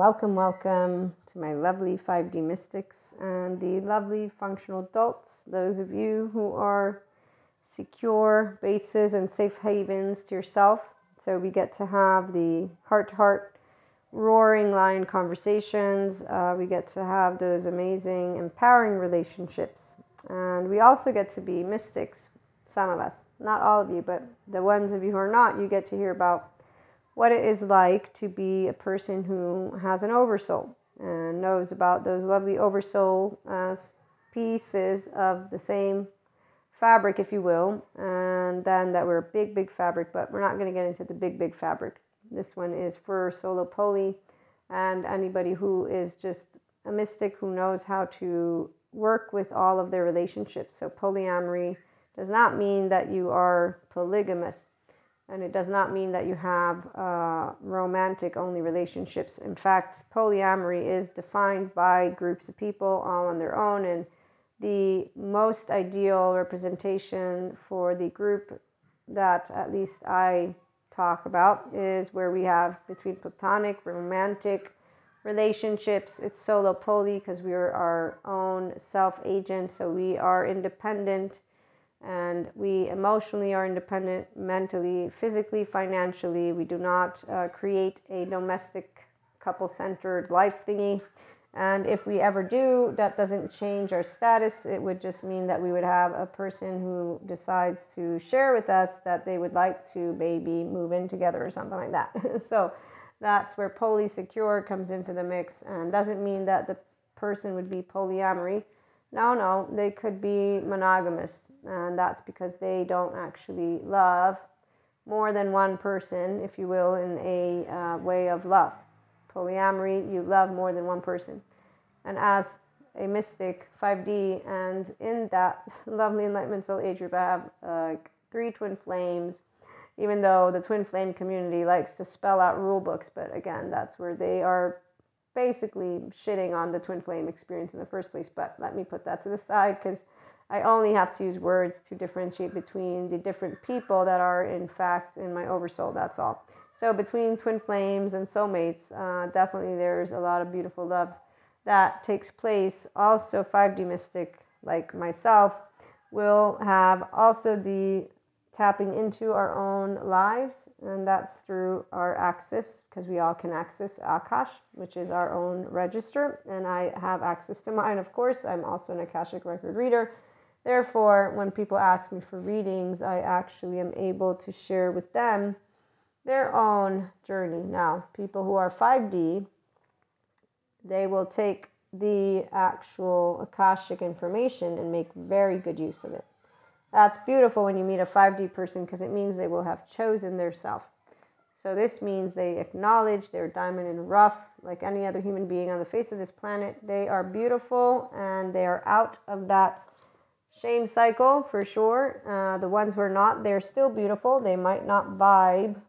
welcome, welcome to my lovely 5D mystics and the lovely functional adults, those of you who are secure bases and safe havens to yourself. So we get to have the heart to heart, roaring lion conversations. Uh, we get to have those amazing, empowering relationships. And we also get to be mystics, some of us, not all of you, but the ones of you who are not, you get to hear about what it is like to be a person who has an oversoul and knows about those lovely oversoul uh, as pieces of the same fabric, if you will, and then that we're a big, big fabric, but we're not going to get into the big, big fabric. This one is for solo poly and anybody who is just a mystic who knows how to work with all of their relationships. So, polyamory does not mean that you are polygamous. And it does not mean that you have uh, romantic only relationships. In fact, polyamory is defined by groups of people all on their own. And the most ideal representation for the group that at least I talk about is where we have between platonic, romantic relationships. It's solo poly because we are our own self agent. So we are independent and we emotionally are independent mentally, physically, financially. We do not uh, create a domestic couple centered life thingy. And if we ever do, that doesn't change our status. It would just mean that we would have a person who decides to share with us that they would like to maybe move in together or something like that. so that's where polysecure comes into the mix and doesn't mean that the person would be polyamory. No, no, they could be monogamous and that's because they don't actually love more than one person, if you will, in a uh, way of love. Polyamory, you love more than one person. And as a mystic, 5D, and in that lovely enlightenment soul age group, I have uh, three twin flames, even though the twin flame community likes to spell out rule books, but again, that's where they are basically shitting on the twin flame experience in the first place. But let me put that to the side because I only have to use words to differentiate between the different people that are, in fact, in my oversoul. That's all. So, between twin flames and soulmates, uh, definitely there's a lot of beautiful love that takes place. Also, 5D Mystic, like myself, will have also the tapping into our own lives, and that's through our access, because we all can access Akash, which is our own register. And I have access to mine, of course. I'm also an Akashic record reader. Therefore, when people ask me for readings, I actually am able to share with them their own journey. Now, people who are 5D, they will take the actual Akashic information and make very good use of it. That's beautiful when you meet a 5D person because it means they will have chosen their self. So, this means they acknowledge their diamond and rough, like any other human being on the face of this planet. They are beautiful and they are out of that shame cycle for sure. Uh, the ones who are not, they're still beautiful. They might not vibe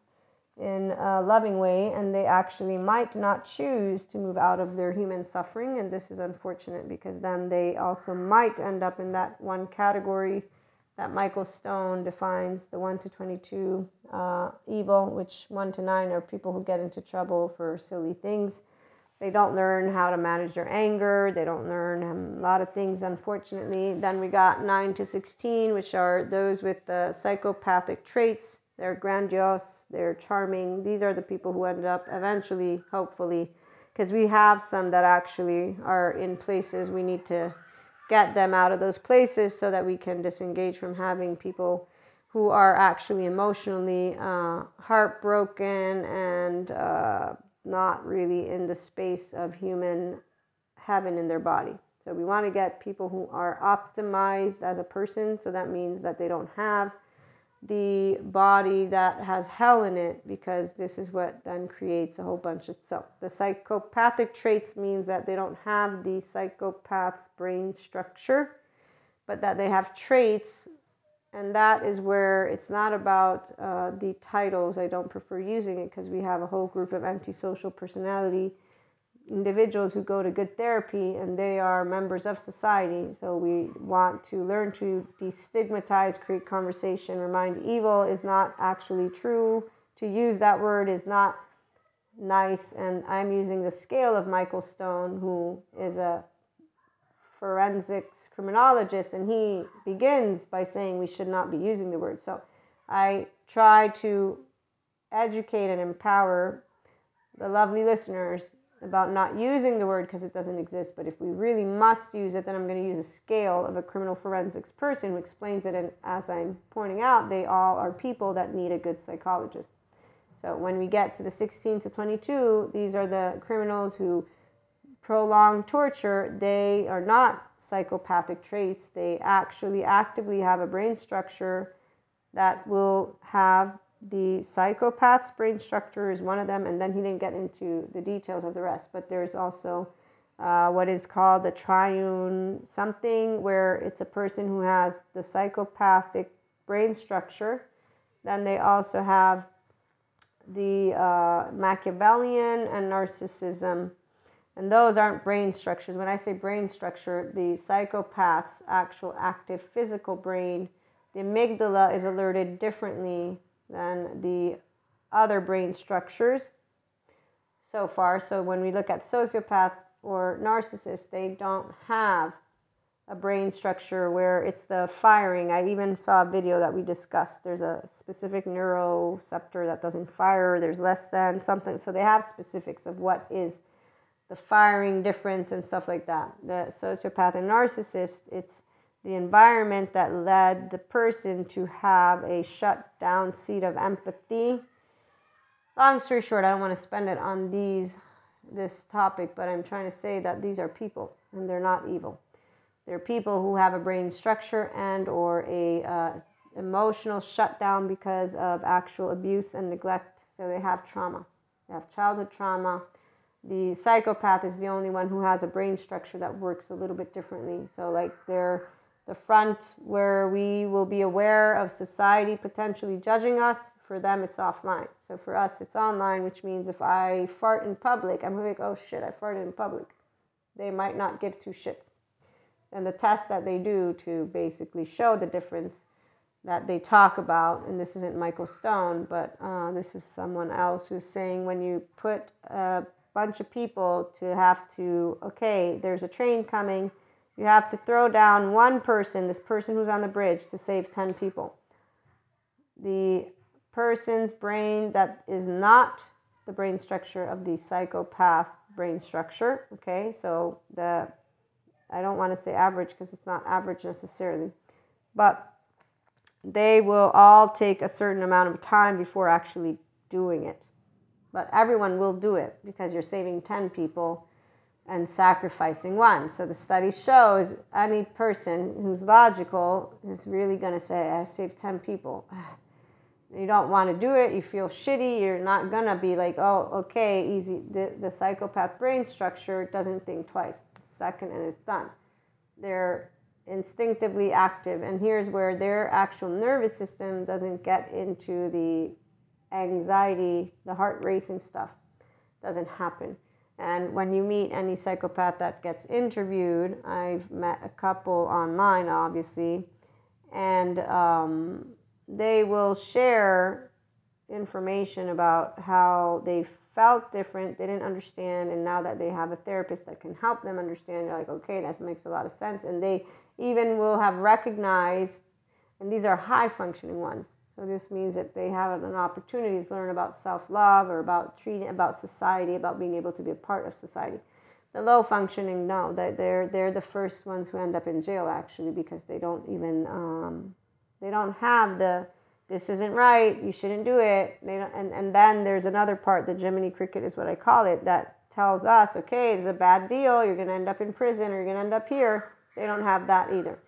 in a loving way, and they actually might not choose to move out of their human suffering. And this is unfortunate because then they also might end up in that one category that Michael Stone defines the 1 to 22 uh, evil, which 1 to 9 are people who get into trouble for silly things they don't learn how to manage their anger. They don't learn a lot of things, unfortunately. Then we got 9 to 16, which are those with the psychopathic traits. They're grandiose, they're charming. These are the people who end up eventually, hopefully, because we have some that actually are in places we need to get them out of those places so that we can disengage from having people who are actually emotionally uh, heartbroken and uh, not really in the space of human heaven in their body. So we want to get people who are optimized as a person. So that means that they don't have the body that has hell in it because this is what then creates a whole bunch of so the psychopathic traits means that they don't have the psychopath's brain structure but that they have traits and that is where it's not about uh, the titles. I don't prefer using it because we have a whole group of antisocial personality individuals who go to good therapy and they are members of society. So we want to learn to destigmatize, create conversation, remind evil is not actually true. To use that word is not nice. And I'm using the scale of Michael Stone, who is a forensics criminologist, and he begins by saying we should not be using the word. So I try to educate and empower the lovely listeners about not using the word because it doesn't exist. But if we really must use it, then I'm going to use a scale of a criminal forensics person who explains it. And as I'm pointing out, they all are people that need a good psychologist. So when we get to the 16 to 22, these are the criminals who prolonged torture, they are not psychopathic traits. They actually actively have a brain structure that will have the psychopath's brain structure is one of them, and then he didn't get into the details of the rest. But there's also uh, what is called the triune something, where it's a person who has the psychopathic brain structure. Then they also have the uh, Machiavellian and narcissism and those aren't brain structures. When I say brain structure, the psychopath's actual active physical brain, the amygdala is alerted differently than the other brain structures so far. So when we look at sociopath or narcissist, they don't have a brain structure where it's the firing. I even saw a video that we discussed. There's a specific neuroceptor that doesn't fire, there's less than something. So they have specifics of what is the firing difference and stuff like that. The sociopath and narcissist, it's the environment that led the person to have a shut down seat of empathy. Long story short, I don't want to spend it on these this topic, but I'm trying to say that these are people and they're not evil. They're people who have a brain structure and or a uh, emotional shutdown because of actual abuse and neglect. So they have trauma. They have childhood trauma the psychopath is the only one who has a brain structure that works a little bit differently. So, like, they're the front where we will be aware of society potentially judging us. For them, it's offline. So, for us, it's online, which means if I fart in public, I'm like, oh shit, I farted in public. They might not give two shits. And the test that they do to basically show the difference that they talk about, and this isn't Michael Stone, but uh, this is someone else who's saying when you put a bunch of people to have to, okay, there's a train coming. You have to throw down one person, this person who's on the bridge, to save 10 people. The person's brain that is not the brain structure of the psychopath brain structure, okay? So the I don't want to say average because it's not average necessarily, but they will all take a certain amount of time before actually doing it. But everyone will do it because you're saving 10 people and sacrificing one. So the study shows any person who's logical is really going to say, I saved 10 people. You don't want to do it, you feel shitty, you're not going to be like, oh, okay, easy. The, the psychopath brain structure doesn't think twice. Second, and it's done. They're instinctively active. And here's where their actual nervous system doesn't get into the anxiety, the heart racing stuff doesn't happen. And when you meet any psychopath that gets interviewed, I've met a couple online, obviously, and um, they will share information about how they felt different, they didn't understand, and now that they have a therapist that can help them understand, they're like, okay, that makes a lot of sense. And they even will have recognized, and these are high functioning ones, so this means that they have an opportunity to learn about self-love or about treating, about society, about being able to be a part of society. The low functioning, no, they're they're the first ones who end up in jail actually because they don't even um, they don't have the this isn't right, you shouldn't do it. They don't, and and then there's another part, the Jiminy Cricket is what I call it, that tells us, okay, it's a bad deal, you're gonna end up in prison or you're gonna end up here. They don't have that either.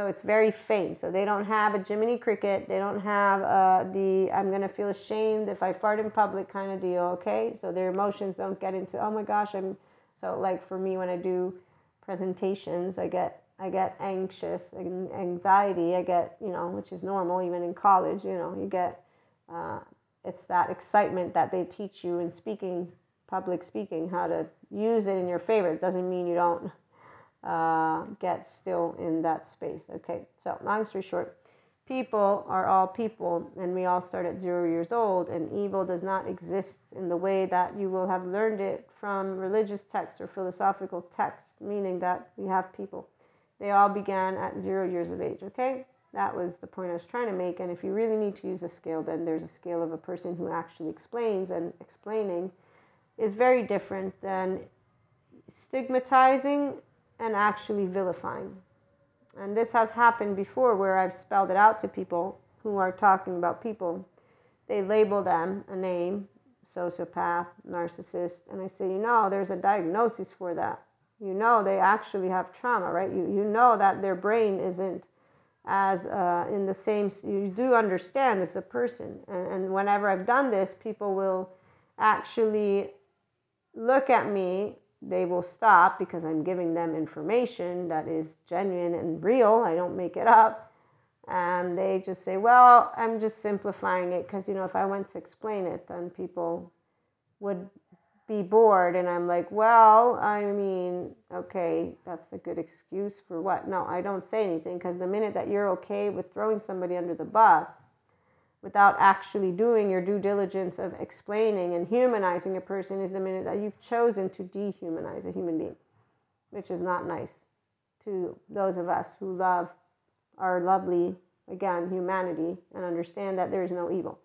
So it's very faint. So they don't have a Jiminy Cricket. They don't have uh, the I'm going to feel ashamed if I fart in public kind of deal. Okay. So their emotions don't get into, oh my gosh, I'm. So, like for me, when I do presentations, I get I get anxious, and anxiety. I get, you know, which is normal even in college. You know, you get, uh, it's that excitement that they teach you in speaking, public speaking, how to use it in your favor. It doesn't mean you don't uh, get still in that space. Okay, so long story short, people are all people and we all start at zero years old and evil does not exist in the way that you will have learned it from religious texts or philosophical texts meaning that we have people they all began at zero years of age okay that was the point i was trying to make and if you really need to use a scale then there's a scale of a person who actually explains and explaining is very different than stigmatizing and actually vilifying and this has happened before where I've spelled it out to people who are talking about people. They label them a name, sociopath, narcissist, and I say, you know, there's a diagnosis for that. You know, they actually have trauma, right? You, you know that their brain isn't as uh, in the same, you do understand as a person. And, and whenever I've done this, people will actually look at me they will stop because I'm giving them information that is genuine and real. I don't make it up. And they just say, well, I'm just simplifying it because, you know, if I went to explain it, then people would be bored. And I'm like, well, I mean, okay, that's a good excuse for what? No, I don't say anything because the minute that you're okay with throwing somebody under the bus, without actually doing your due diligence of explaining and humanizing a person is the minute that you've chosen to dehumanize a human being, which is not nice to those of us who love our lovely, again, humanity and understand that there is no evil.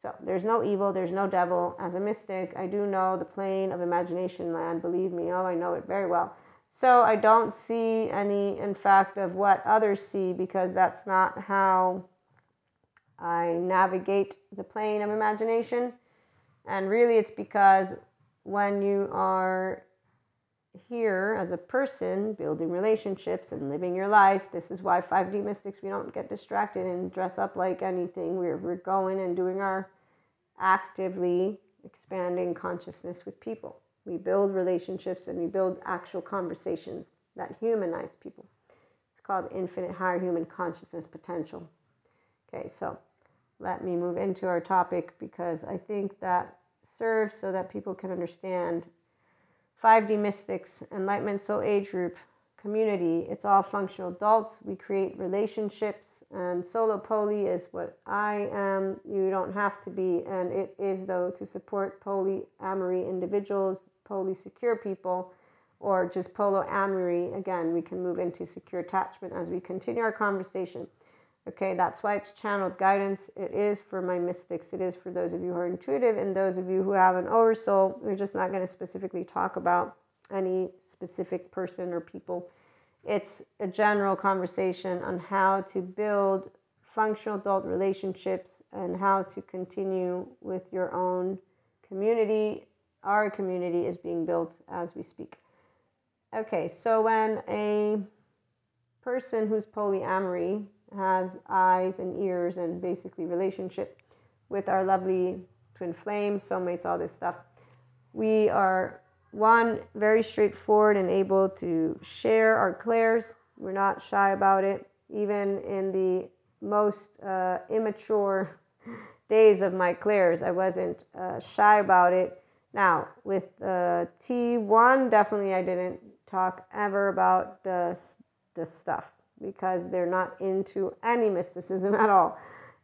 So there's no evil, there's no devil. As a mystic, I do know the plane of imagination land, believe me, oh, I know it very well. So I don't see any, in fact, of what others see because that's not how I navigate the plane of imagination. And really, it's because when you are here as a person, building relationships and living your life, this is why 5D mystics, we don't get distracted and dress up like anything. We're, we're going and doing our actively expanding consciousness with people. We build relationships and we build actual conversations that humanize people. It's called infinite higher human consciousness potential. Okay, so let me move into our topic because I think that serves so that people can understand 5D mystics, enlightenment soul age group, community. It's all functional adults. We create relationships, and solo poly is what I am. You don't have to be, and it is though to support polyamory individuals, poly secure people, or just polyamory. Again, we can move into secure attachment as we continue our conversation. Okay, that's why it's channeled guidance. It is for my mystics. It is for those of you who are intuitive and those of you who have an oversoul. We're just not going to specifically talk about any specific person or people. It's a general conversation on how to build functional adult relationships and how to continue with your own community. Our community is being built as we speak. Okay, so when a person who's polyamory has eyes and ears and basically relationship with our lovely twin flames, soulmates, all this stuff. We are one very straightforward and able to share our clairs. We're not shy about it, even in the most uh, immature days of my clairs. I wasn't uh, shy about it. Now, with uh, T1, definitely I didn't talk ever about the, the stuff because they're not into any mysticism at all.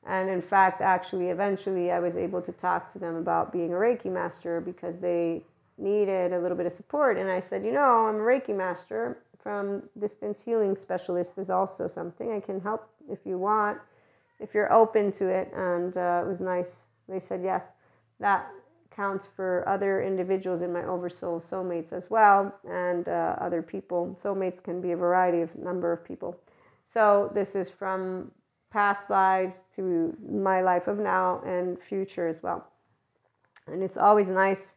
And in fact, actually, eventually, I was able to talk to them about being a Reiki master because they needed a little bit of support. And I said, you know, I'm a Reiki master from distance healing specialist is also something I can help if you want, if you're open to it. And uh, it was nice. They said yes. That counts for other individuals in my oversoul soulmates as well, and uh, other people. Soulmates can be a variety of number of people. So this is from past lives to my life of now and future as well. And it's always nice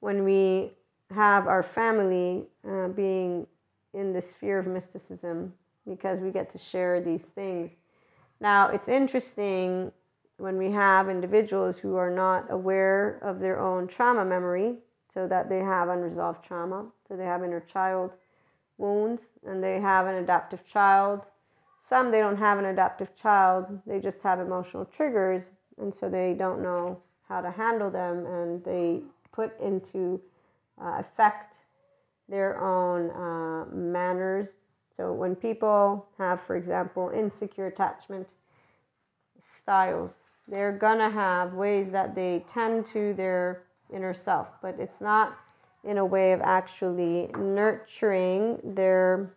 when we have our family uh, being in the sphere of mysticism because we get to share these things. Now, it's interesting when we have individuals who are not aware of their own trauma memory, so that they have unresolved trauma, so they have inner child wounds, and they have an adaptive child some they don't have an adaptive child, they just have emotional triggers, and so they don't know how to handle them, and they put into uh, effect their own uh, manners. So when people have, for example, insecure attachment, styles. They're gonna have ways that they tend to their inner self, but it's not in a way of actually nurturing their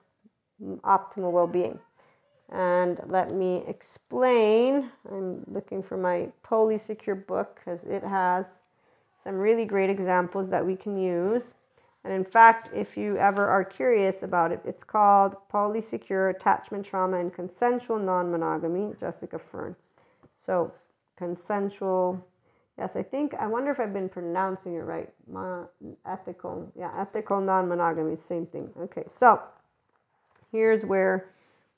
optimal well being. And let me explain. I'm looking for my Polysecure book because it has some really great examples that we can use. And in fact, if you ever are curious about it, it's called Polysecure Attachment Trauma and Consensual Non Monogamy, Jessica Fern. So, consensual, yes, I think, I wonder if I've been pronouncing it right. Ethical, yeah, ethical non monogamy, same thing. Okay, so here's where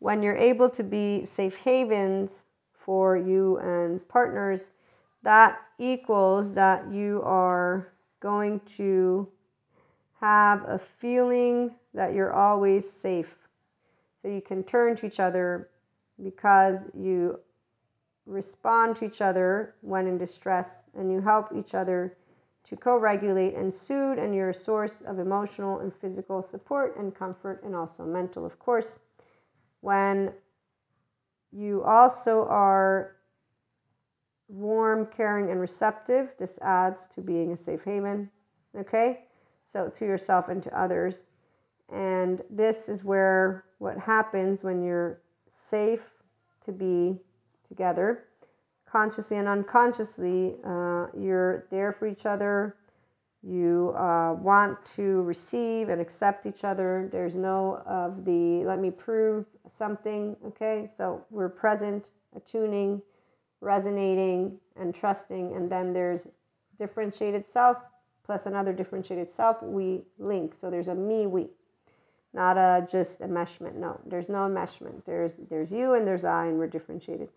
when you're able to be safe havens for you and partners, that equals that you are going to have a feeling that you're always safe. So you can turn to each other because you respond to each other when in distress and you help each other to co regulate and soothe, and you're a source of emotional and physical support and comfort, and also mental, of course. When you also are warm, caring, and receptive, this adds to being a safe haven. Okay? So to yourself and to others. And this is where what happens when you're safe to be together, consciously and unconsciously, uh, you're there for each other. You uh, want to receive and accept each other. There's no of the let me prove something. Okay, so we're present, attuning, resonating, and trusting. And then there's differentiated self plus another differentiated self, we link. So there's a me, we, not a just enmeshment. No, there's no enmeshment. There's there's you and there's I, and we're differentiated.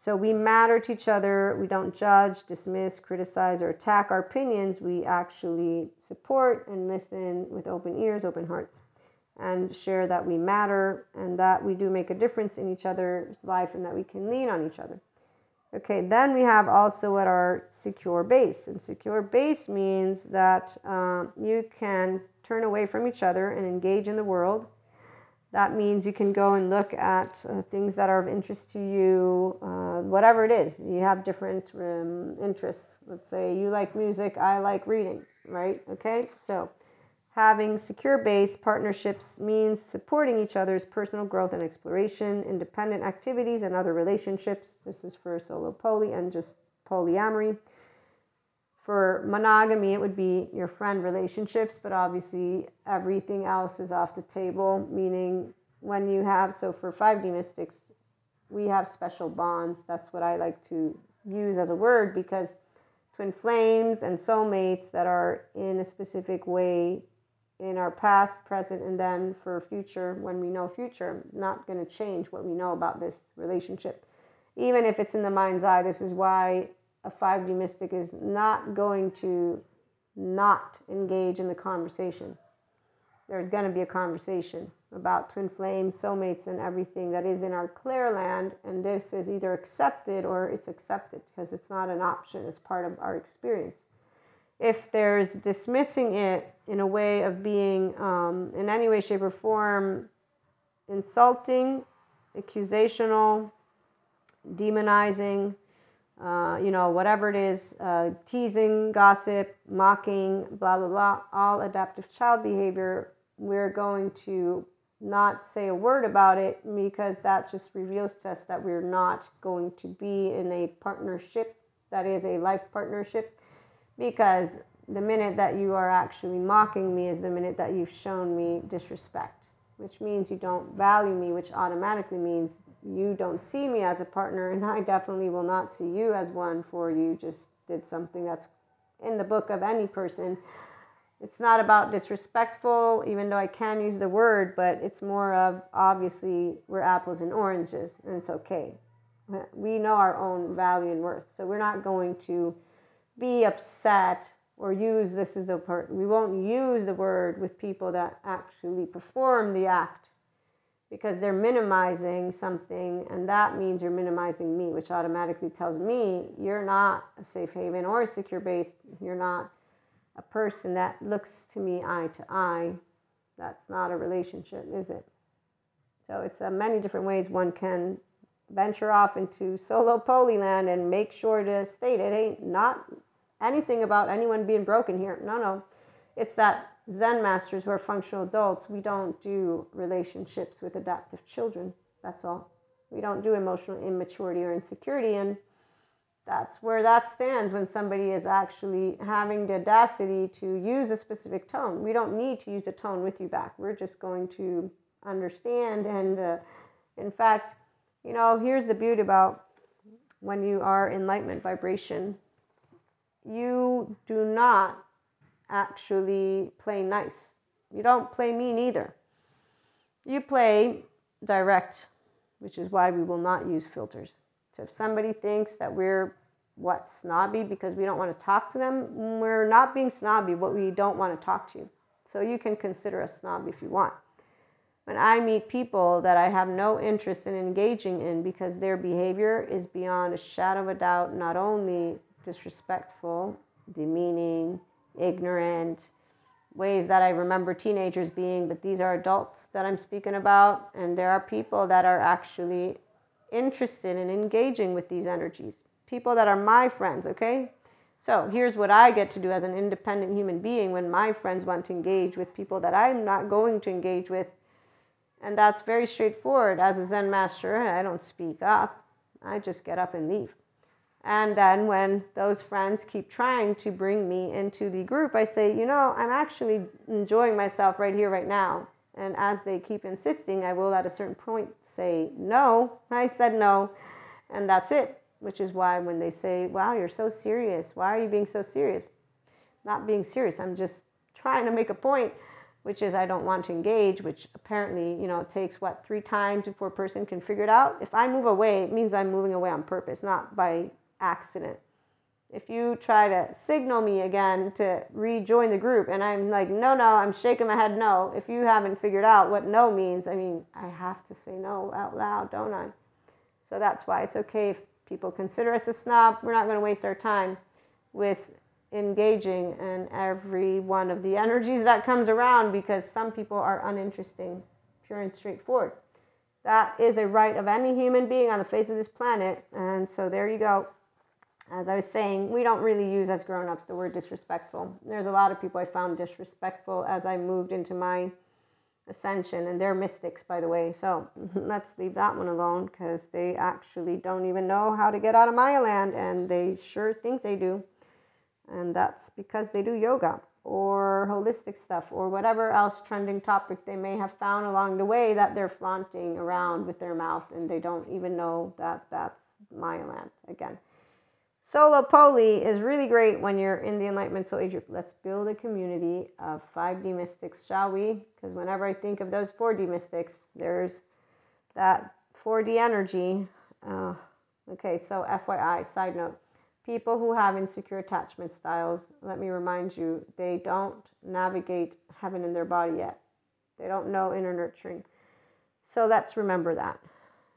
So we matter to each other. We don't judge, dismiss, criticize, or attack our opinions. We actually support and listen with open ears, open hearts, and share that we matter and that we do make a difference in each other's life and that we can lean on each other. Okay, then we have also what our secure base. And secure base means that um, you can turn away from each other and engage in the world. That means you can go and look at uh, things that are of interest to you, uh, whatever it is. You have different um, interests. Let's say you like music, I like reading, right? Okay, so Having secure base partnerships means supporting each other's personal growth and exploration, independent activities, and other relationships. This is for solo poly and just polyamory. For monogamy, it would be your friend relationships, but obviously everything else is off the table, meaning when you have, so for 5D mystics, we have special bonds. That's what I like to use as a word because twin flames and soulmates that are in a specific way in our past, present, and then for future, when we know future, not going to change what we know about this relationship. Even if it's in the mind's eye, this is why a 5D mystic is not going to not engage in the conversation. There's going to be a conversation about twin flames, soulmates, and everything that is in our clear land. And this is either accepted or it's accepted because it's not an option, it's part of our experience if there's dismissing it in a way of being um, in any way, shape, or form insulting, accusational, demonizing, uh, you know, whatever it is, uh, teasing, gossip, mocking, blah, blah, blah, all adaptive child behavior, we're going to not say a word about it because that just reveals to us that we're not going to be in a partnership that is a life partnership because the minute that you are actually mocking me is the minute that you've shown me disrespect, which means you don't value me, which automatically means you don't see me as a partner, and I definitely will not see you as one for you just did something that's in the book of any person. It's not about disrespectful, even though I can use the word, but it's more of obviously we're apples and oranges, and it's okay. We know our own value and worth, so we're not going to be upset or use this is the part we won't use the word with people that actually perform the act because they're minimizing something and that means you're minimizing me which automatically tells me you're not a safe haven or a secure base you're not a person that looks to me eye to eye that's not a relationship is it so it's uh, many different ways one can venture off into solo polyland and make sure to state it ain't not anything about anyone being broken here. No, no. It's that Zen masters who are functional adults, we don't do relationships with adaptive children. That's all. We don't do emotional immaturity or insecurity. And that's where that stands when somebody is actually having the audacity to use a specific tone. We don't need to use a tone with you back. We're just going to understand. And uh, in fact, you know, here's the beauty about when you are enlightenment vibration you do not actually play nice. You don't play mean either. You play direct, which is why we will not use filters. So if somebody thinks that we're what snobby because we don't want to talk to them, we're not being snobby, but we don't want to talk to you. So you can consider us snob if you want. When I meet people that I have no interest in engaging in because their behavior is beyond a shadow of a doubt not only disrespectful, demeaning, ignorant, ways that I remember teenagers being, but these are adults that I'm speaking about, and there are people that are actually interested in engaging with these energies. People that are my friends, okay? So here's what I get to do as an independent human being when my friends want to engage with people that I'm not going to engage with. And that's very straightforward. As a Zen master, I don't speak up, I just get up and leave. And then when those friends keep trying to bring me into the group, I say, you know, I'm actually enjoying myself right here, right now. And as they keep insisting, I will at a certain point say, no. I said no. And that's it. Which is why when they say, wow, you're so serious, why are you being so serious? Not being serious. I'm just trying to make a point, which is I don't want to engage, which apparently, you know, it takes what, three times before a person can figure it out. If I move away, it means I'm moving away on purpose, not by accident. If you try to signal me again to rejoin the group and I'm like, no, no, I'm shaking my head no. If you haven't figured out what no means, I mean, I have to say no out loud, don't I? So that's why it's okay if people consider us a snob. We're not going to waste our time with engaging in every one of the energies that comes around because some people are uninteresting, pure and straightforward. That is a right of any human being on the face of this planet. And so there you go as I was saying, we don't really use as grown ups the word disrespectful. There's a lot of people I found disrespectful as I moved into my ascension, and they're mystics, by the way. So let's leave that one alone because they actually don't even know how to get out of Maya land, and they sure think they do. And that's because they do yoga or holistic stuff or whatever else trending topic they may have found along the way that they're flaunting around with their mouth, and they don't even know that that's Maya land again. Solo Poly is really great when you're in the Enlightenment Soul Age group. Let's build a community of 5D mystics, shall we? Because whenever I think of those 4D mystics, there's that 4D energy. Uh, okay, so FYI, side note people who have insecure attachment styles, let me remind you, they don't navigate heaven in their body yet. They don't know inner nurturing. So let's remember that.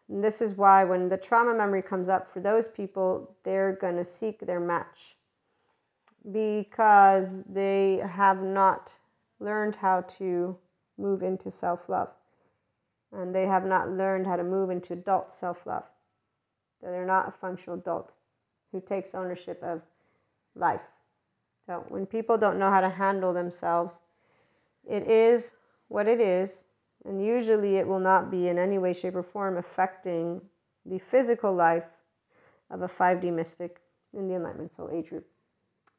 And this is why when the trauma memory comes up for those people, they're going to seek their match because they have not learned how to move into self love. And they have not learned how to move into adult self love. They're not a functional adult who takes ownership of life. So when people don't know how to handle themselves, it is what it is and usually it will not be in any way, shape, or form affecting the physical life of a 5D mystic in the Enlightenment Soul Age group.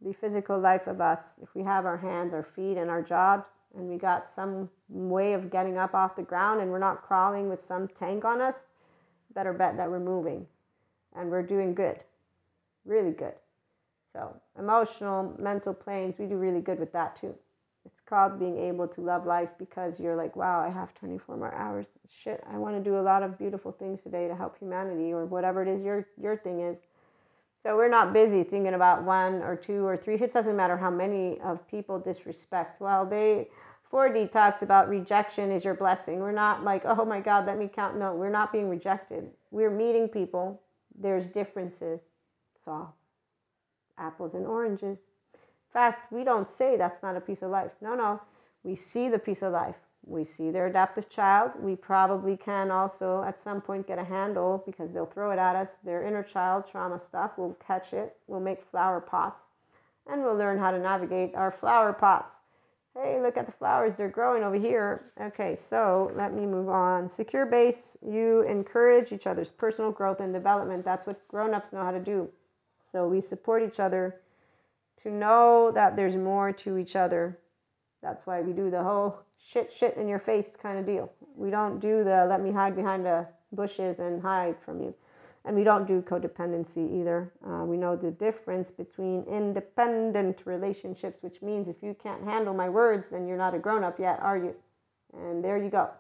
The physical life of us, if we have our hands, our feet, and our jobs, and we got some way of getting up off the ground and we're not crawling with some tank on us, better bet that we're moving and we're doing good, really good. So, emotional, mental planes, we do really good with that too. It's called being able to love life because you're like, wow, I have 24 more hours. Shit, I want to do a lot of beautiful things today to help humanity or whatever it is your your thing is. So we're not busy thinking about one or two or three. It doesn't matter how many of people disrespect. Well, they 4D talks about rejection is your blessing. We're not like, oh my God, let me count. No, we're not being rejected. We're meeting people. There's differences. It's all apples and oranges fact, we don't say that's not a piece of life. No, no. We see the piece of life. we see their adaptive child. We probably can also at some point get a handle because they'll throw it at us. Their inner child trauma stuff, we'll catch it, we'll make flower pots, and we'll learn how to navigate our flower pots. Hey, look at the flowers, they're growing over here. Okay, so let me move on. Secure base, you encourage each other's personal growth and development. That's what grown ups know how to do. So we support each other to know that there's more to each other. That's why we do the whole shit, shit in your face kind of deal. We don't do the let me hide behind the bushes and hide from you. And we don't do codependency either. Uh, we know the difference between independent relationships, which means if you can't handle my words, then you're not a grown up yet, are you? And there you go.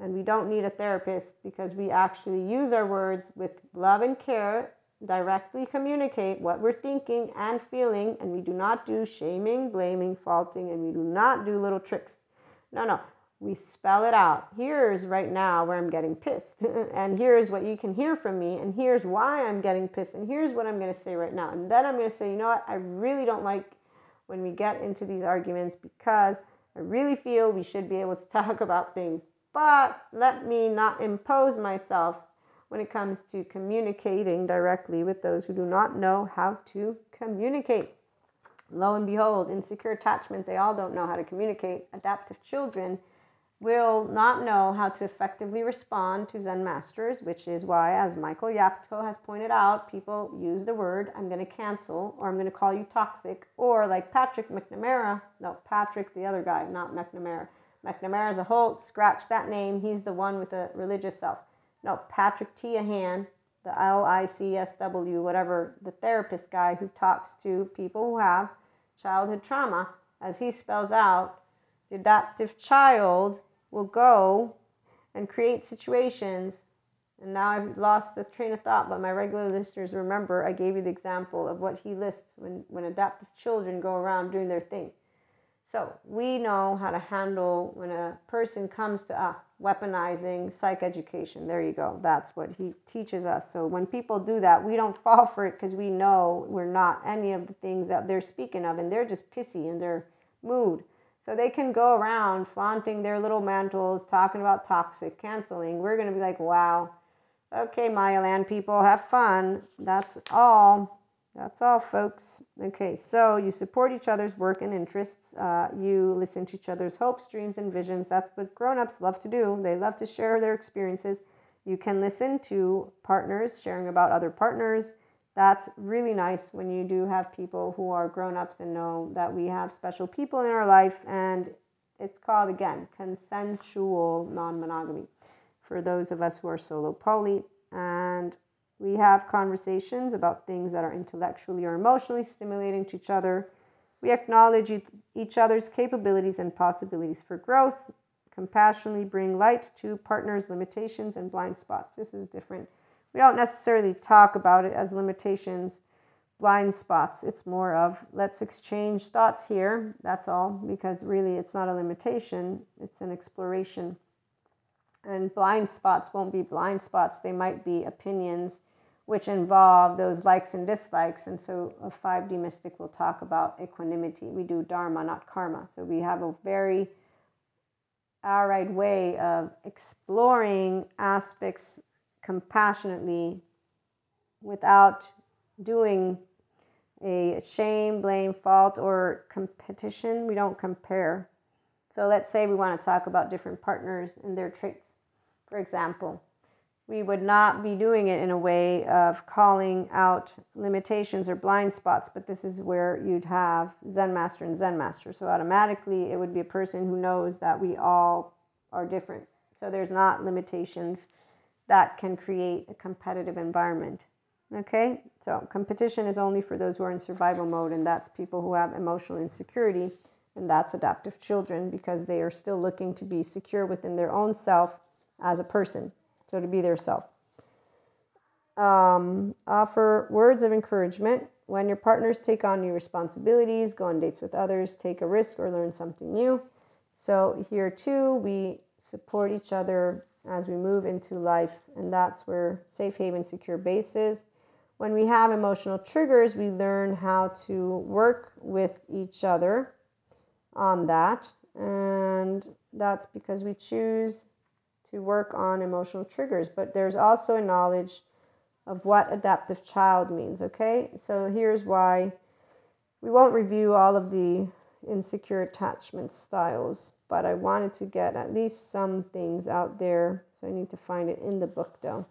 And we don't need a therapist because we actually use our words with love and care, directly communicate what we're thinking and feeling, and we do not do shaming, blaming, faulting, and we do not do little tricks no, no. We spell it out. Here's right now where I'm getting pissed. and here's what you can hear from me. And here's why I'm getting pissed. And here's what I'm going to say right now. And then I'm going to say, you know what? I really don't like when we get into these arguments because I really feel we should be able to talk about things. But let me not impose myself when it comes to communicating directly with those who do not know how to communicate. Lo and behold, insecure attachment, they all don't know how to communicate. Adaptive children will not know how to effectively respond to Zen masters, which is why, as Michael Yapko has pointed out, people use the word I'm going to cancel or I'm going to call you toxic, or like Patrick McNamara, no, Patrick, the other guy, not McNamara. McNamara as a whole, scratch that name. He's the one with the religious self. No, Patrick Teahan, the L I C S W, whatever, the therapist guy who talks to people who have childhood trauma, as he spells out, the adaptive child will go and create situations. And now I've lost the train of thought, but my regular listeners remember I gave you the example of what he lists when, when adaptive children go around doing their thing. So we know how to handle when a person comes to uh, weaponizing psychoeducation. There you go. That's what he teaches us. So when people do that, we don't fall for it because we know we're not any of the things that they're speaking of, and they're just pissy in their mood. So they can go around flaunting their little mantles, talking about toxic canceling. We're going to be like, wow, okay, Maya Land people, have fun. That's all. That's all, folks. Okay, so you support each other's work and interests. Uh, you listen to each other's hopes, dreams, and visions. That's what grown ups love to do. They love to share their experiences. You can listen to partners sharing about other partners. That's really nice when you do have people who are grown ups and know that we have special people in our life. And it's called, again, consensual non monogamy for those of us who are solo poly. And we have conversations about things that are intellectually or emotionally stimulating to each other. We acknowledge each other's capabilities and possibilities for growth. Compassionately bring light to partners' limitations and blind spots. This is different. We don't necessarily talk about it as limitations, blind spots. It's more of let's exchange thoughts here. That's all, because really it's not a limitation, it's an exploration. And blind spots won't be blind spots, they might be opinions which involve those likes and dislikes. And so a 5D mystic will talk about equanimity. We do dharma, not karma. So we have a very alright way of exploring aspects compassionately without doing a shame, blame, fault, or competition. We don't compare. So let's say we want to talk about different partners and their traits. For example, we would not be doing it in a way of calling out limitations or blind spots, but this is where you'd have Zen Master and Zen Master. So automatically, it would be a person who knows that we all are different. So there's not limitations that can create a competitive environment. Okay, so competition is only for those who are in survival mode, and that's people who have emotional insecurity, and that's adaptive children because they are still looking to be secure within their own self as a person so to be their self. Um, offer words of encouragement when your partners take on new responsibilities, go on dates with others, take a risk, or learn something new. So, here too, we support each other as we move into life, and that's where safe haven, secure base is. When we have emotional triggers, we learn how to work with each other on that. And that's because we choose to work on emotional triggers. But there's also a knowledge of what adaptive child means, okay? So here's why we won't review all of the insecure attachment styles, but I wanted to get at least some things out there. So I need to find it in the book though.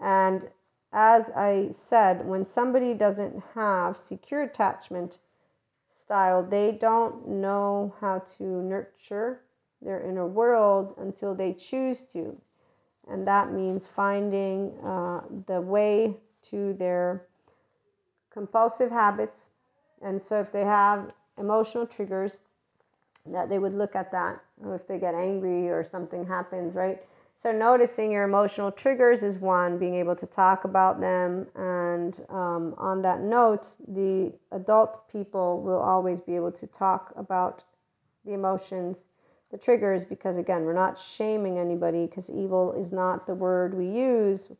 And as I said, when somebody doesn't have secure attachment style, they don't know how to nurture their inner world until they choose to. And that means finding uh, the way to their compulsive habits. And so if they have emotional triggers, that they would look at that. If they get angry or something happens, right? So, noticing your emotional triggers is one, being able to talk about them. And um, on that note, the adult people will always be able to talk about the emotions, the triggers, because again, we're not shaming anybody because evil is not the word we use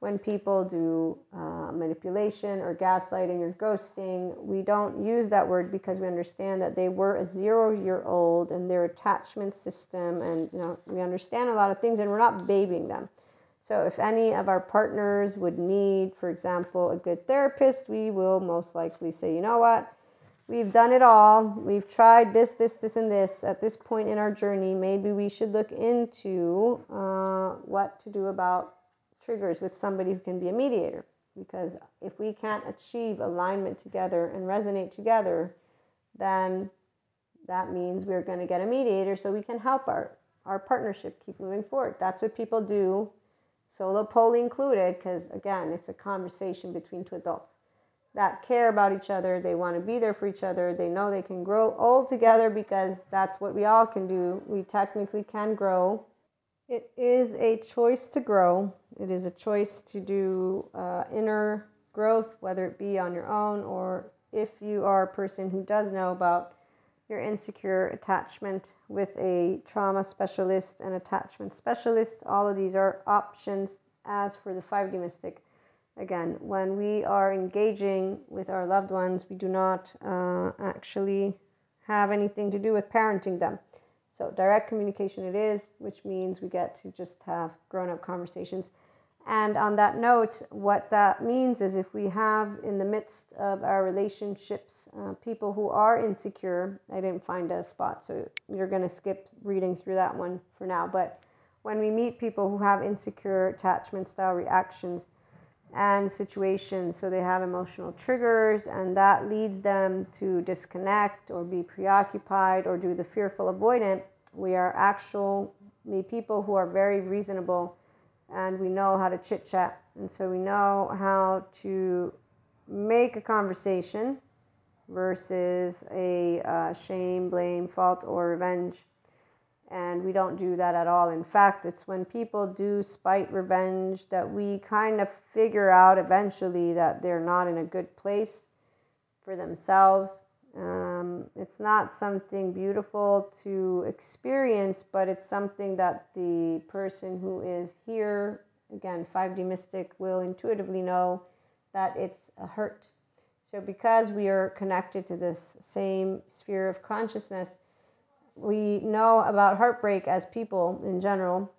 when people do uh, manipulation or gaslighting or ghosting, we don't use that word because we understand that they were a zero year old and their attachment system, and you know, we understand a lot of things and we're not babying them. So, if any of our partners would need, for example, a good therapist, we will most likely say, you know what? We've done it all. We've tried this, this, this, and this. At this point in our journey, maybe we should look into uh, what to do about triggers with somebody who can be a mediator. Because if we can't achieve alignment together and resonate together, then that means we're going to get a mediator so we can help our, our partnership keep moving forward. That's what people do, solo poly included, because again, it's a conversation between two adults that care about each other. They want to be there for each other. They know they can grow old together because that's what we all can do. We technically can grow it is a choice to grow. It is a choice to do uh, inner growth, whether it be on your own or if you are a person who does know about your insecure attachment with a trauma specialist and attachment specialist. All of these are options. As for the 5D Mystic, again, when we are engaging with our loved ones, we do not uh, actually have anything to do with parenting them. So, direct communication it is, which means we get to just have grown up conversations. And on that note, what that means is if we have in the midst of our relationships uh, people who are insecure, I didn't find a spot, so you're going to skip reading through that one for now. But when we meet people who have insecure attachment style reactions and situations, so they have emotional triggers, and that leads them to disconnect or be preoccupied or do the fearful avoidant, we are actually people who are very reasonable and we know how to chit chat. And so we know how to make a conversation versus a uh, shame, blame, fault, or revenge. And we don't do that at all. In fact, it's when people do spite revenge that we kind of figure out eventually that they're not in a good place for themselves um, it's not something beautiful to experience, but it's something that the person who is here, again, 5D Mystic, will intuitively know that it's a hurt. So, because we are connected to this same sphere of consciousness, we know about heartbreak as people in general.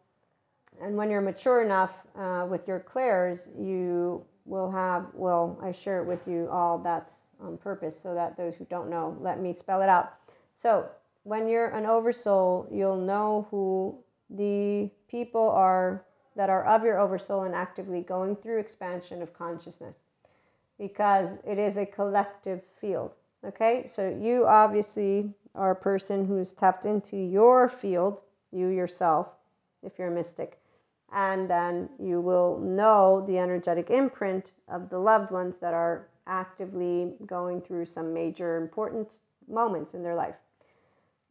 And when you're mature enough uh, with your clairs, you will have, well, I share it with you all, that's on purpose so that those who don't know, let me spell it out. So, when you're an oversoul, you'll know who the people are that are of your oversoul and actively going through expansion of consciousness because it is a collective field. Okay, so you obviously are a person who's tapped into your field, you yourself, if you're a mystic. And then you will know the energetic imprint of the loved ones that are actively going through some major important moments in their life.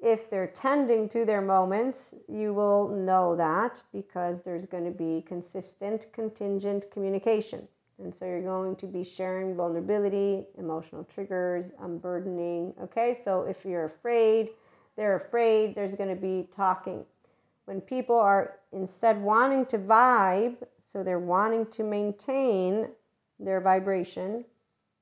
If they're tending to their moments, you will know that because there's going to be consistent, contingent communication. And so you're going to be sharing vulnerability, emotional triggers, unburdening. Okay, so if you're afraid, they're afraid, there's going to be talking. When people are instead wanting to vibe, so they're wanting to maintain their vibration,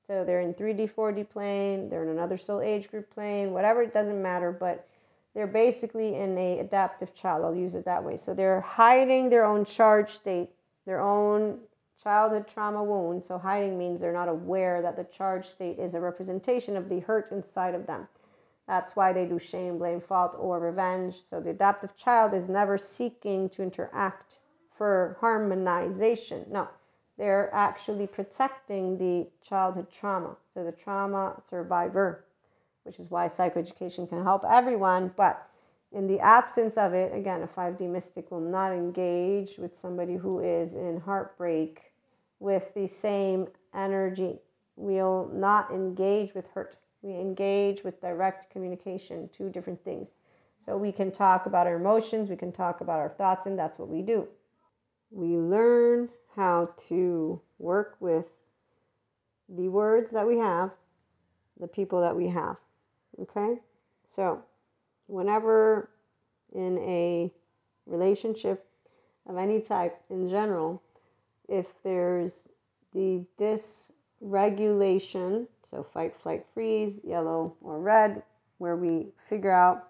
so they're in 3D, 4D plane, they're in another soul age group plane, whatever, it doesn't matter. But they're basically in a adaptive child. I'll use it that way. So they're hiding their own charge state, their own childhood trauma wound. So hiding means they're not aware that the charge state is a representation of the hurt inside of them. That's why they do shame, blame, fault, or revenge. So the adaptive child is never seeking to interact for harmonization. No, they're actually protecting the childhood trauma. So the trauma survivor, which is why psychoeducation can help everyone. But in the absence of it, again, a 5D mystic will not engage with somebody who is in heartbreak with the same energy. We'll not engage with hurt. We engage with direct communication, two different things. So we can talk about our emotions, we can talk about our thoughts, and that's what we do. We learn how to work with the words that we have, the people that we have. Okay? So, whenever in a relationship of any type in general, if there's the dysregulation, so fight, flight, freeze, yellow or red, where we figure out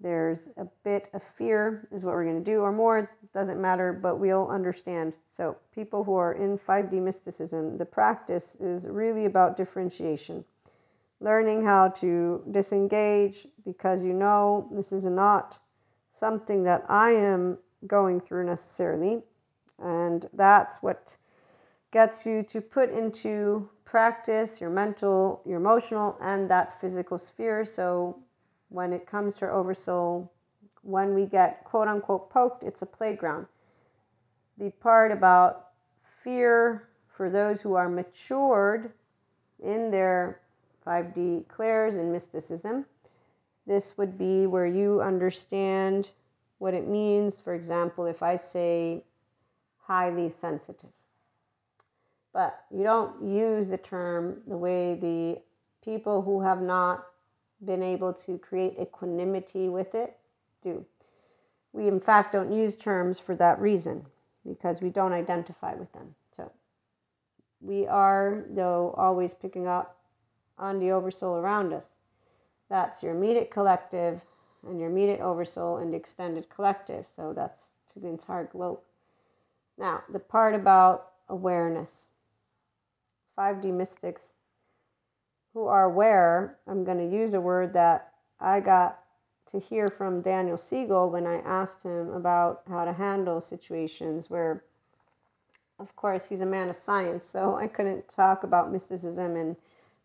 there's a bit of fear, is what we're going to do, or more, doesn't matter, but we'll understand. So, people who are in 5D mysticism, the practice is really about differentiation. Learning how to disengage because you know this is not something that I am going through necessarily. And that's what gets you to put into practice your mental, your emotional, and that physical sphere. So when it comes to our oversoul, when we get quote unquote poked, it's a playground. The part about fear for those who are matured in their 5D clairs and mysticism, this would be where you understand what it means. For example, if I say highly sensitive. But you don't use the term the way the people who have not been able to create equanimity with it do. We, in fact, don't use terms for that reason because we don't identify with them. So we are, though, always picking up on the oversoul around us. That's your immediate collective and your immediate oversoul and the extended collective. So that's to the entire globe. Now, the part about awareness 5D mystics who are aware, I'm going to use a word that I got to hear from Daniel Siegel when I asked him about how to handle situations where, of course, he's a man of science, so I couldn't talk about mysticism and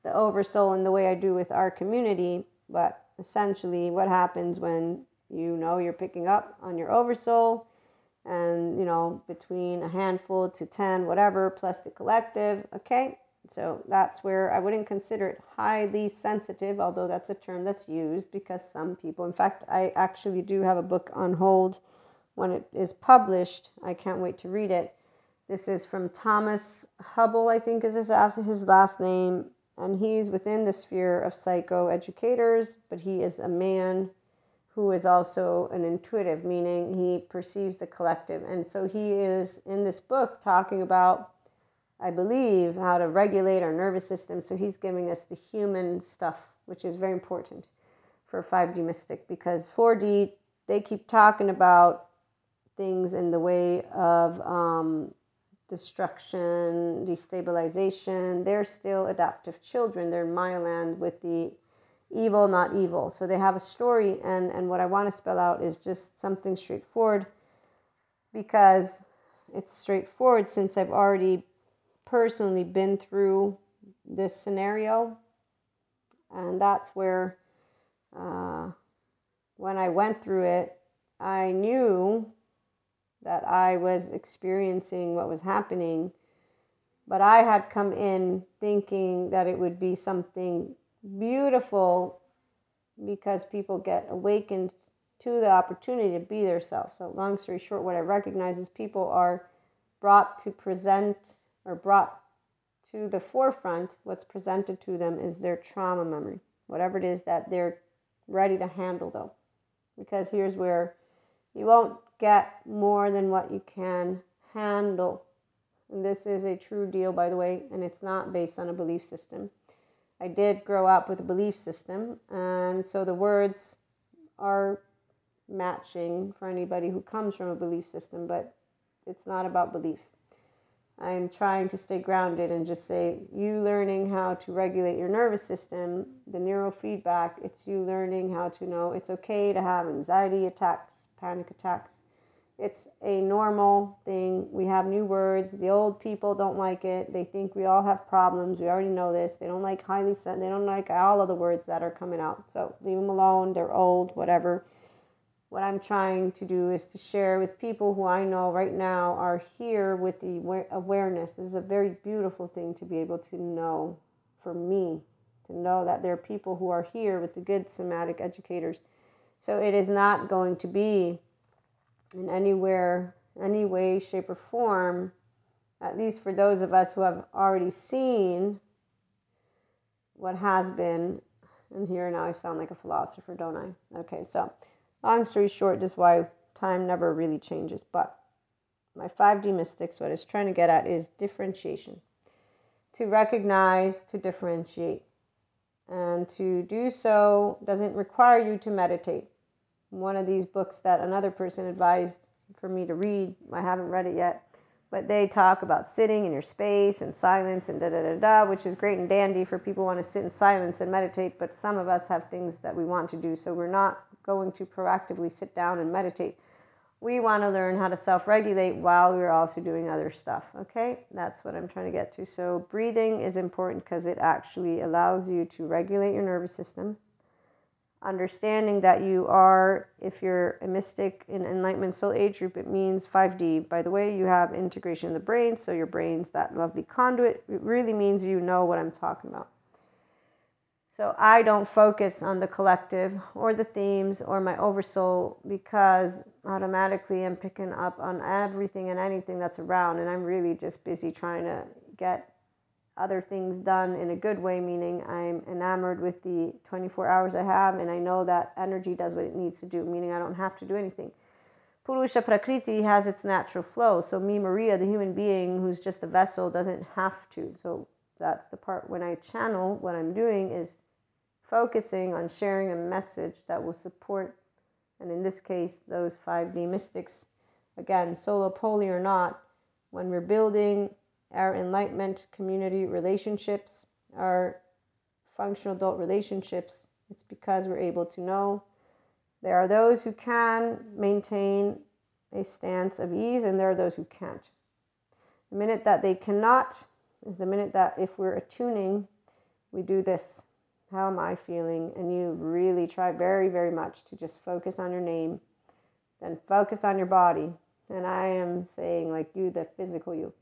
the oversoul in the way I do with our community. But essentially, what happens when you know you're picking up on your oversoul and you know between a handful to 10 whatever plus the collective okay? So that's where i wouldn't consider it highly sensitive although that's a term that's used because some people in fact i actually do have a book on hold when it is published. I can't wait to read it. This is from Thomas Hübl i think is his, his last name and he's within the sphere of psychoeducators but he is a man who is also an intuitive, meaning he perceives the collective. And so he is in this book talking about, I believe, how to regulate our nervous system. So he's giving us the human stuff, which is very important for 5D mystic because 4D, they keep talking about things in the way of um, destruction, destabilization. They're still adaptive children. They're in my land with the evil, not evil. So they have a story, and, and what I want to spell out is just something straightforward because it's straightforward since I've already personally been through this scenario. And that's where, uh, when I went through it, I knew that I was experiencing what was happening, but I had come in thinking that it would be something beautiful because people get awakened to the opportunity to be their self. So, long story short, what I recognize is people are brought to present or brought to the forefront. What's presented to them is their trauma memory, whatever it is that they're ready to handle, though. Because here's where you won't get more than what you can handle. And this is a true deal, by the way, and it's not based on a belief system. I did grow up with a belief system, and so the words are matching for anybody who comes from a belief system, but it's not about belief. I'm trying to stay grounded and just say, you learning how to regulate your nervous system, the neurofeedback, it's you learning how to know it's okay to have anxiety attacks, panic attacks. It's a normal thing. We have new words. The old people don't like it. They think we all have problems. We already know this. They don't like highly sent. They don't like all of the words that are coming out. So leave them alone. They're old, whatever what I'm trying to do is to share with people who I know right now are here with the awareness. This is a very beautiful thing to be able to know for me, to know that there are people who are here with the good somatic educators. So it is not going to be in anywhere, any way, shape, or form, at least for those of us who have already seen what has been. And here now I sound like a philosopher, don't I? Okay, so Long story short, this is why time never really changes. But my 5D mystics, what it's trying to get at is differentiation. To recognize, to differentiate. And to do so doesn't require you to meditate. One of these books that another person advised for me to read, I haven't read it yet, but they talk about sitting in your space and silence and da da da da, which is great and dandy for people who want to sit in silence and meditate. But some of us have things that we want to do, so we're not going to proactively sit down and meditate. We want to learn how to self regulate while we're also doing other stuff. Okay, that's what I'm trying to get to. So, breathing is important because it actually allows you to regulate your nervous system. Understanding that you are, if you're a mystic in Enlightenment Soul Age group, it means 5D. By the way, you have integration in the brain, so your brain's that lovely conduit. It really means you know what I'm talking about. So I don't focus on the collective or the themes or my oversoul because automatically I'm picking up on everything and anything that's around. And I'm really just busy trying to get other things done in a good way, meaning I'm enamored with the 24 hours I have and I know that energy does what it needs to do, meaning I don't have to do anything. Purusha Prakriti has its natural flow. So, me, Maria, the human being who's just a vessel, doesn't have to. So, that's the part when I channel, what I'm doing is focusing on sharing a message that will support, and in this case, those 5D mystics, again, solo, poly, or not, when we're building our enlightenment community relationships, our functional adult relationships, it's because we're able to know there are those who can maintain a stance of ease, and there are those who can't. The minute that they cannot is the minute that if we're attuning, we do this how am I feeling? And you really try very, very much to just focus on your name, then focus on your body. And I am saying, like you, the physical you,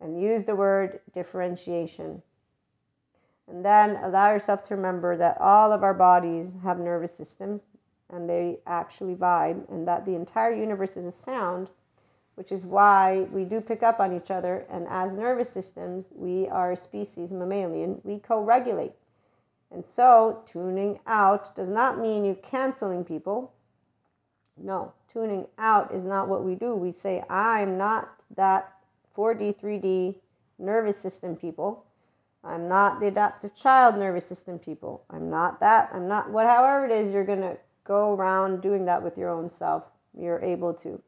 and use the word differentiation. And then allow yourself to remember that all of our bodies have nervous systems and they actually vibe, and that the entire universe is a sound, which is why we do pick up on each other. And as nervous systems, we are a species, mammalian, we co regulate. And so, tuning out does not mean you canceling people. No, tuning out is not what we do. We say, I'm not that 4D, 3D nervous system people. I'm not the adaptive child nervous system people. I'm not that. I'm not what, however it is, you're going to go around doing that with your own self. You're able to.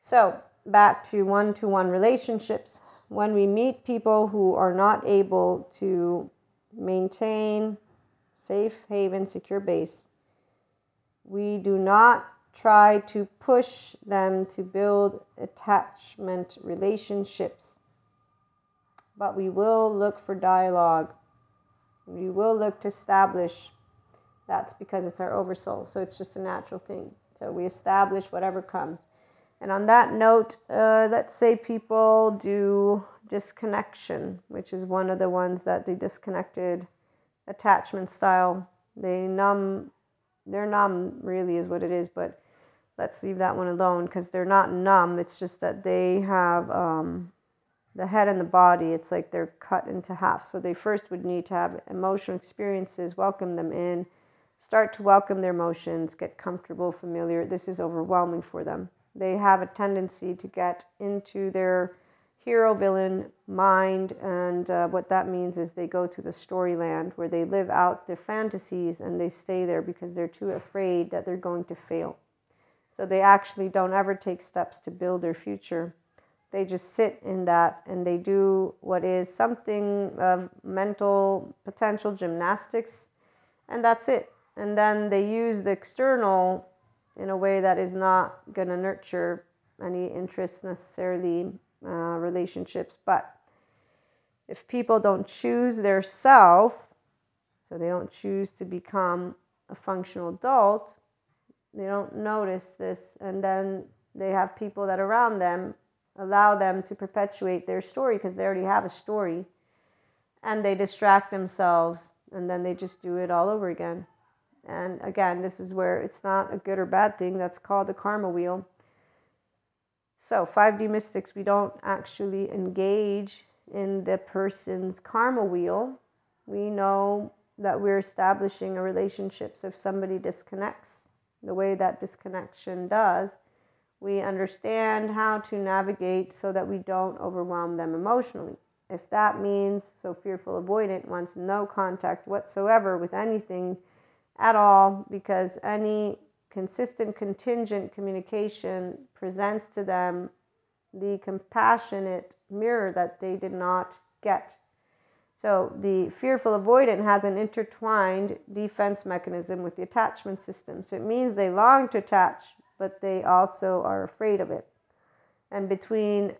So, back to one to one relationships. When we meet people who are not able to maintain safe haven, secure base. We do not try to push them to build attachment relationships, but we will look for dialogue. We will look to establish. That's because it's our oversoul, so it's just a natural thing. So we establish whatever comes. And on that note, uh, let's say people do disconnection, which is one of the ones that the disconnected attachment style. They numb, they're numb, really, is what it is, but let's leave that one alone because they're not numb. It's just that they have um, the head and the body, it's like they're cut into half. So they first would need to have emotional experiences, welcome them in, start to welcome their emotions, get comfortable, familiar. This is overwhelming for them they have a tendency to get into their hero villain mind. And uh, what that means is they go to the storyland where they live out their fantasies and they stay there because they're too afraid that they're going to fail. So they actually don't ever take steps to build their future. They just sit in that and they do what is something of mental potential gymnastics, and that's it. And then they use the external in a way that is not going to nurture any interests necessarily, uh, relationships. But if people don't choose their self, so they don't choose to become a functional adult, they don't notice this, and then they have people that around them allow them to perpetuate their story because they already have a story and they distract themselves and then they just do it all over again. And again, this is where it's not a good or bad thing. That's called the karma wheel. So, 5D mystics, we don't actually engage in the person's karma wheel. We know that we're establishing a relationship. So, if somebody disconnects, the way that disconnection does, we understand how to navigate so that we don't overwhelm them emotionally. If that means so fearful avoidant wants no contact whatsoever with anything at all, because any consistent contingent communication presents to them the compassionate mirror that they did not get. So the fearful avoidant has an intertwined defense mechanism with the attachment system. So it means they long to attach, but they also are afraid of it. And between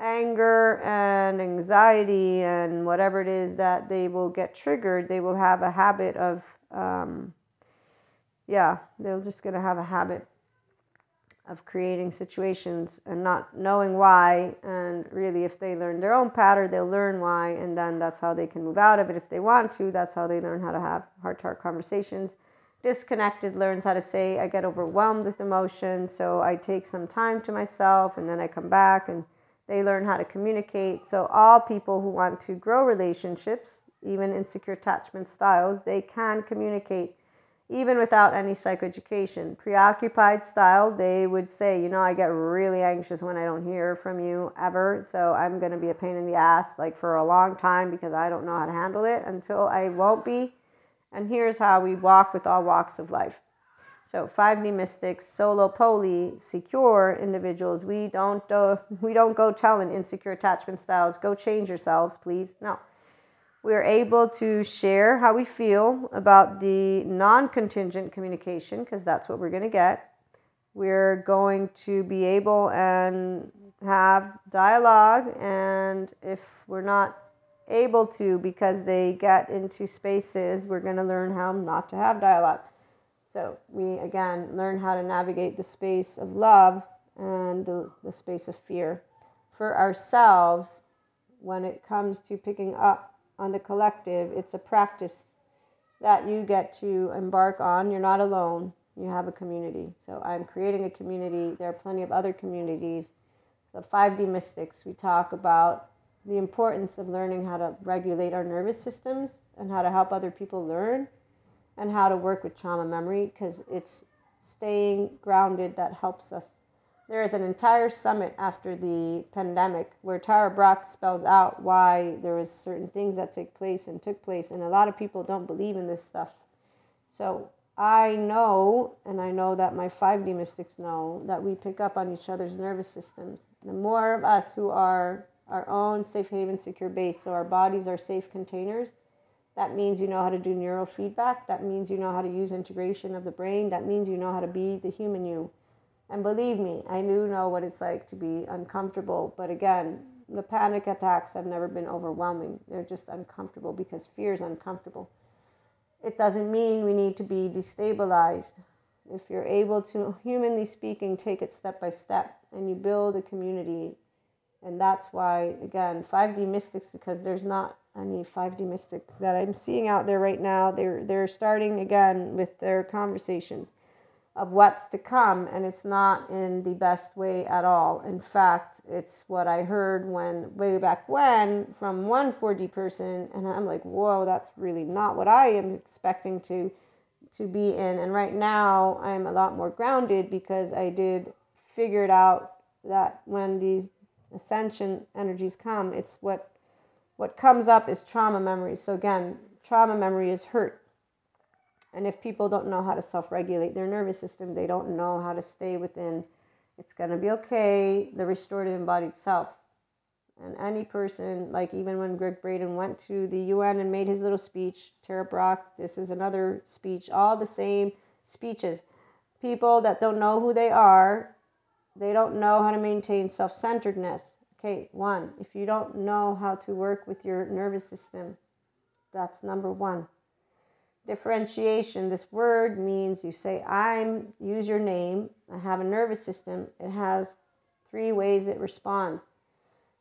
anger and anxiety and whatever it is that they will get triggered, they will have a habit of, um, yeah, they're just going to have a habit of creating situations and not knowing why. And really, if they learn their own pattern, they'll learn why. And then that's how they can move out of it if they want to. That's how they learn how to have heart to heart conversations disconnected learns how to say, I get overwhelmed with emotions, so I take some time to myself and then I come back and they learn how to communicate. So, all people who want to grow relationships, even insecure attachment styles, they can communicate even without any psychoeducation. Preoccupied style, they would say, you know, I get really anxious when I don't hear from you ever. So I'm going to be a pain in the ass like for a long time because I don't know how to handle it until I won't be. And here's how we walk with all walks of life. So 5D mystics, solo poly, secure individuals, we don't uh, we don't go telling insecure attachment styles, go change yourselves, please. No. We are able to share how we feel about the non-contingent communication because that's what we're going to get. We're going to be able and have dialogue and if we're not able to because they get into spaces we're going to learn how not to have dialogue so we again learn how to navigate the space of love and the, the space of fear for ourselves when it comes to picking up on the collective. It's a practice that you get to embark on. You're not alone. You have a community. So i'm creating a community. There are plenty of other communities. The 5d mystics we talk about the importance of learning how to regulate our nervous systems and how to help other people learn and how to work with trauma memory because it's staying grounded that helps us. There is an entire summit after the pandemic where Tara Brach spells out why there was certain things that take place and took place, and a lot of people don't believe in this stuff. So I know, and I know that my 5D mystics know, that we pick up on each other's nervous systems. The more of us who are our own safe haven secure base. So our bodies are safe containers. That means you know how to do neurofeedback. That means you know how to use integration of the brain. That means you know how to be the human you. And believe me, I do know what it's like to be uncomfortable. But again, the panic attacks have never been overwhelming. They're just uncomfortable because fear is uncomfortable. It doesn't mean we need to be destabilized. If you're able to, humanly speaking, take it step by step and you build a community and that's why again 5d mystics because there's not any 5d mystic that i'm seeing out there right now they're they're starting again with their conversations of what's to come and it's not in the best way at all in fact it's what i heard when way back when from one 4d person and i'm like whoa that's really not what i am expecting to to be in and right now i'm a lot more grounded because i did figure it out that when these ascension energies come, it's what what comes up is trauma memory. So again, trauma memory is hurt. And if people don't know how to self-regulate their nervous system, they don't know how to stay within it's going to be okay, the restorative embodied self. And any person, like even when Gregg Braden went to the UN and made his little speech, Tara Brach, this is another speech, all the same speeches. People that don't know who they are, they don't know how to maintain self centeredness. Okay, one, if you don't know how to work with your nervous system, that's number one. Differentiation, this word means you say, I'm, use your name, I have a nervous system. It has three ways it responds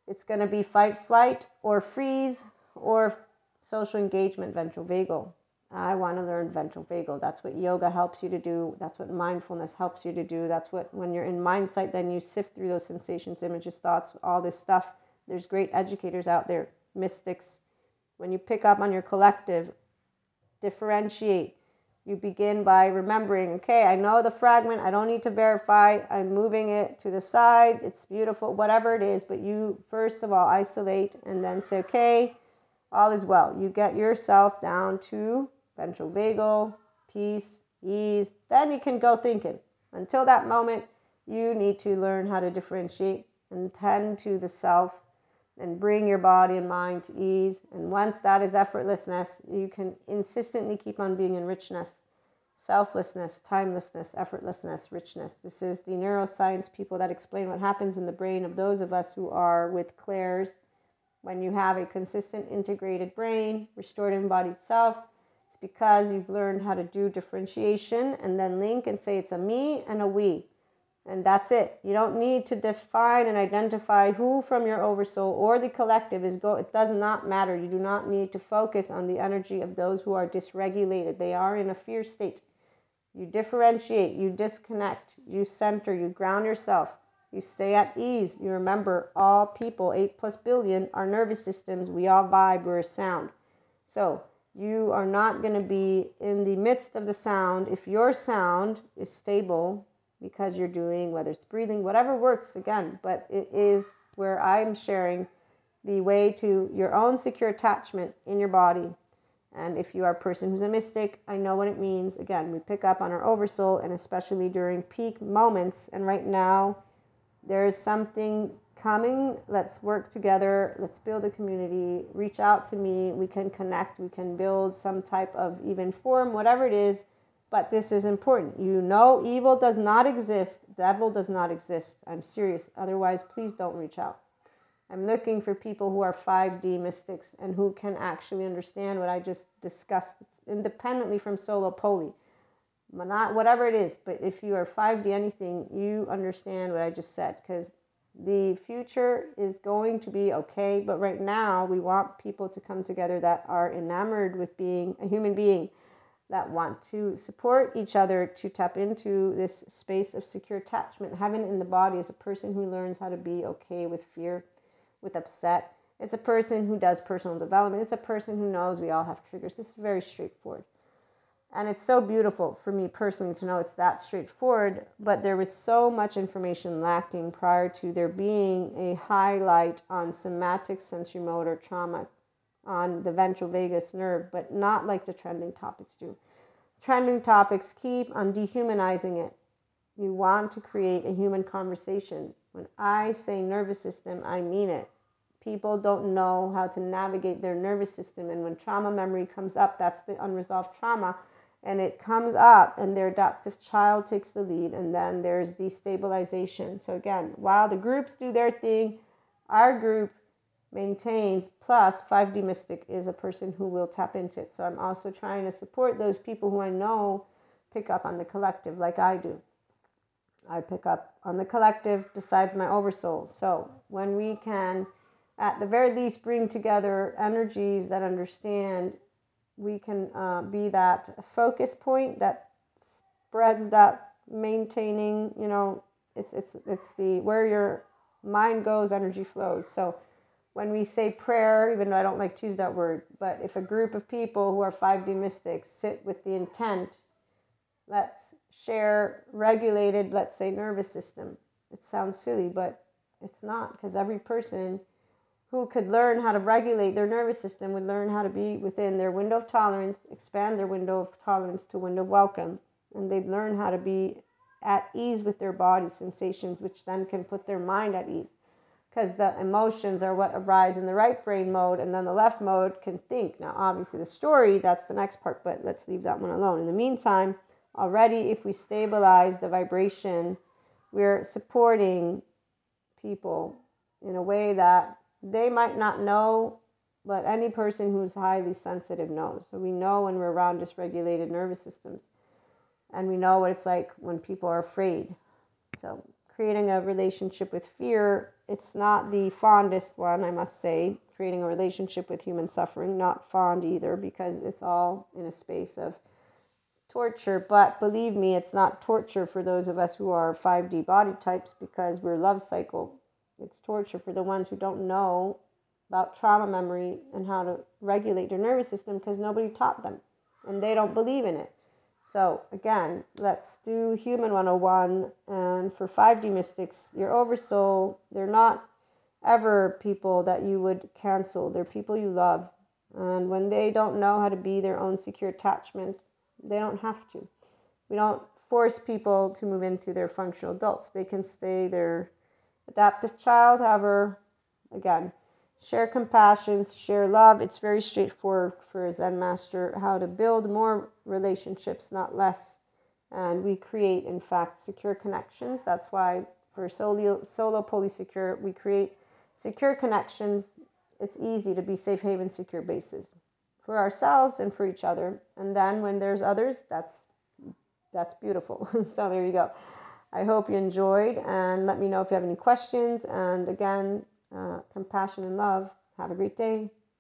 it's going to be fight, flight, or freeze, or social engagement, ventral vagal. I want to learn ventral vagal. That's what yoga helps you to do. That's what mindfulness helps you to do. That's what, when you're in mindsight, then you sift through those sensations, images, thoughts, all this stuff. There's great educators out there, mystics. When you pick up on your collective, differentiate, you begin by remembering, okay, I know the fragment, I don't need to verify, I'm moving it to the side, it's beautiful, whatever it is, but you first of all isolate and then say, okay, all is well. You get yourself down to ventral vagal, peace, ease, then you can go thinking. Until that moment, you need to learn how to differentiate and tend to the self and bring your body and mind to ease. And once that is effortlessness, you can insistently keep on being in richness, selflessness, timelessness, effortlessness, richness. This is the neuroscience people that explain what happens in the brain of those of us who are with clairs. When you have a consistent integrated brain, restored embodied self, it's because you've learned how to do differentiation and then link and say it's a me and a we. And that's it. You don't need to define and identify who from your oversoul or the collective is go. It does not matter. You do not need to focus on the energy of those who are dysregulated. They are in a fear state. You differentiate, you disconnect, you center, you ground yourself, you stay at ease. You remember all people, 8 plus billion, are nervous systems. We all vibe, we're sound. So you are not going to be in the midst of the sound. If your sound is stable, because you're doing, whether it's breathing, whatever works again. But it is where I'm sharing the way to your own secure attachment in your body. And if you are a person who's a mystic, I know what it means. Again, we pick up on our oversoul, and especially during peak moments. And right now, there's something coming. Let's work together. Let's build a community. Reach out to me. We can connect. We can build some type of even form, whatever it is but this is important. You know, evil does not exist, devil does not exist. I'm serious. Otherwise, please don't reach out. I'm looking for people who are 5D mystics and who can actually understand what I just discussed independently from solo poly. Not whatever it is, but if you are 5D anything, you understand what I just said because the future is going to be okay. But right now, we want people to come together that are enamored with being a human being that want to support each other to tap into this space of secure attachment. Having in the body is a person who learns how to be okay with fear, with upset. It's a person who does personal development. It's a person who knows we all have triggers. This is very straightforward. And it's so beautiful for me personally to know it's that straightforward, but there was so much information lacking prior to there being a highlight on somatic sensory motor trauma on the ventral vagus nerve, but not like the trending topics do. Trending topics keep on dehumanizing it. You want to create a human conversation. When I say nervous system, I mean it. People don't know how to navigate their nervous system. And when trauma memory comes up, that's the unresolved trauma. And it comes up, and their adaptive child takes the lead, and then there's destabilization. So, again, while the groups do their thing, our group maintains. Plus, 5D Mystic is a person who will tap into it. So I'm also trying to support those people who I know pick up on the collective like I do. I pick up on the collective besides my oversoul. So when we can, at the very least, bring together energies that understand, we can uh, be that focus point that spreads that maintaining, you know, it's, it's, it's the where your mind goes, energy flows. So when we say prayer, even though I don't like to use that word, but if a group of people who are 5D mystics sit with the intent, let's share regulated, let's say, nervous system. It sounds silly, but it's not because every person who could learn how to regulate their nervous system would learn how to be within their window of tolerance, expand their window of tolerance to window of welcome, and they'd learn how to be at ease with their body sensations, which then can put their mind at ease. Because the emotions are what arise in the right brain mode, and then the left mode can think. Now, obviously, the story, that's the next part, but let's leave that one alone. In the meantime, already, if we stabilize the vibration, we're supporting people in a way that they might not know, but any person who's highly sensitive knows. So we know when we're around dysregulated nervous systems. And we know what it's like when people are afraid. So creating a relationship with fear, it's not the fondest one, I must say. Creating a relationship with human suffering, not fond either, because it's all in a space of torture. But believe me, it's not torture for those of us who are 5D body types because we're love cycle it's torture for the ones who don't know about trauma memory and how to regulate their nervous system because nobody taught them and they don't believe in it. So, again, let's do Human 101. And for 5D mystics, your oversoul, they're not ever people that you would cancel, they're people you love. And when they don't know how to be their own secure attachment, they don't have to. We don't force people to move into their functional adults. They can stay their adaptive child. However, again, share compassion, share love. It's very straightforward for a Zen master how to build more relationships, not less. And we create, in fact, secure connections. That's why for solo, solo polysecure, we create secure connections. It's easy to be safe haven secure bases for ourselves and for each other. And then when there's others, that's that's beautiful. so there you go. I hope you enjoyed and let me know if you have any questions. And again, uh, compassion and love. Have a great day.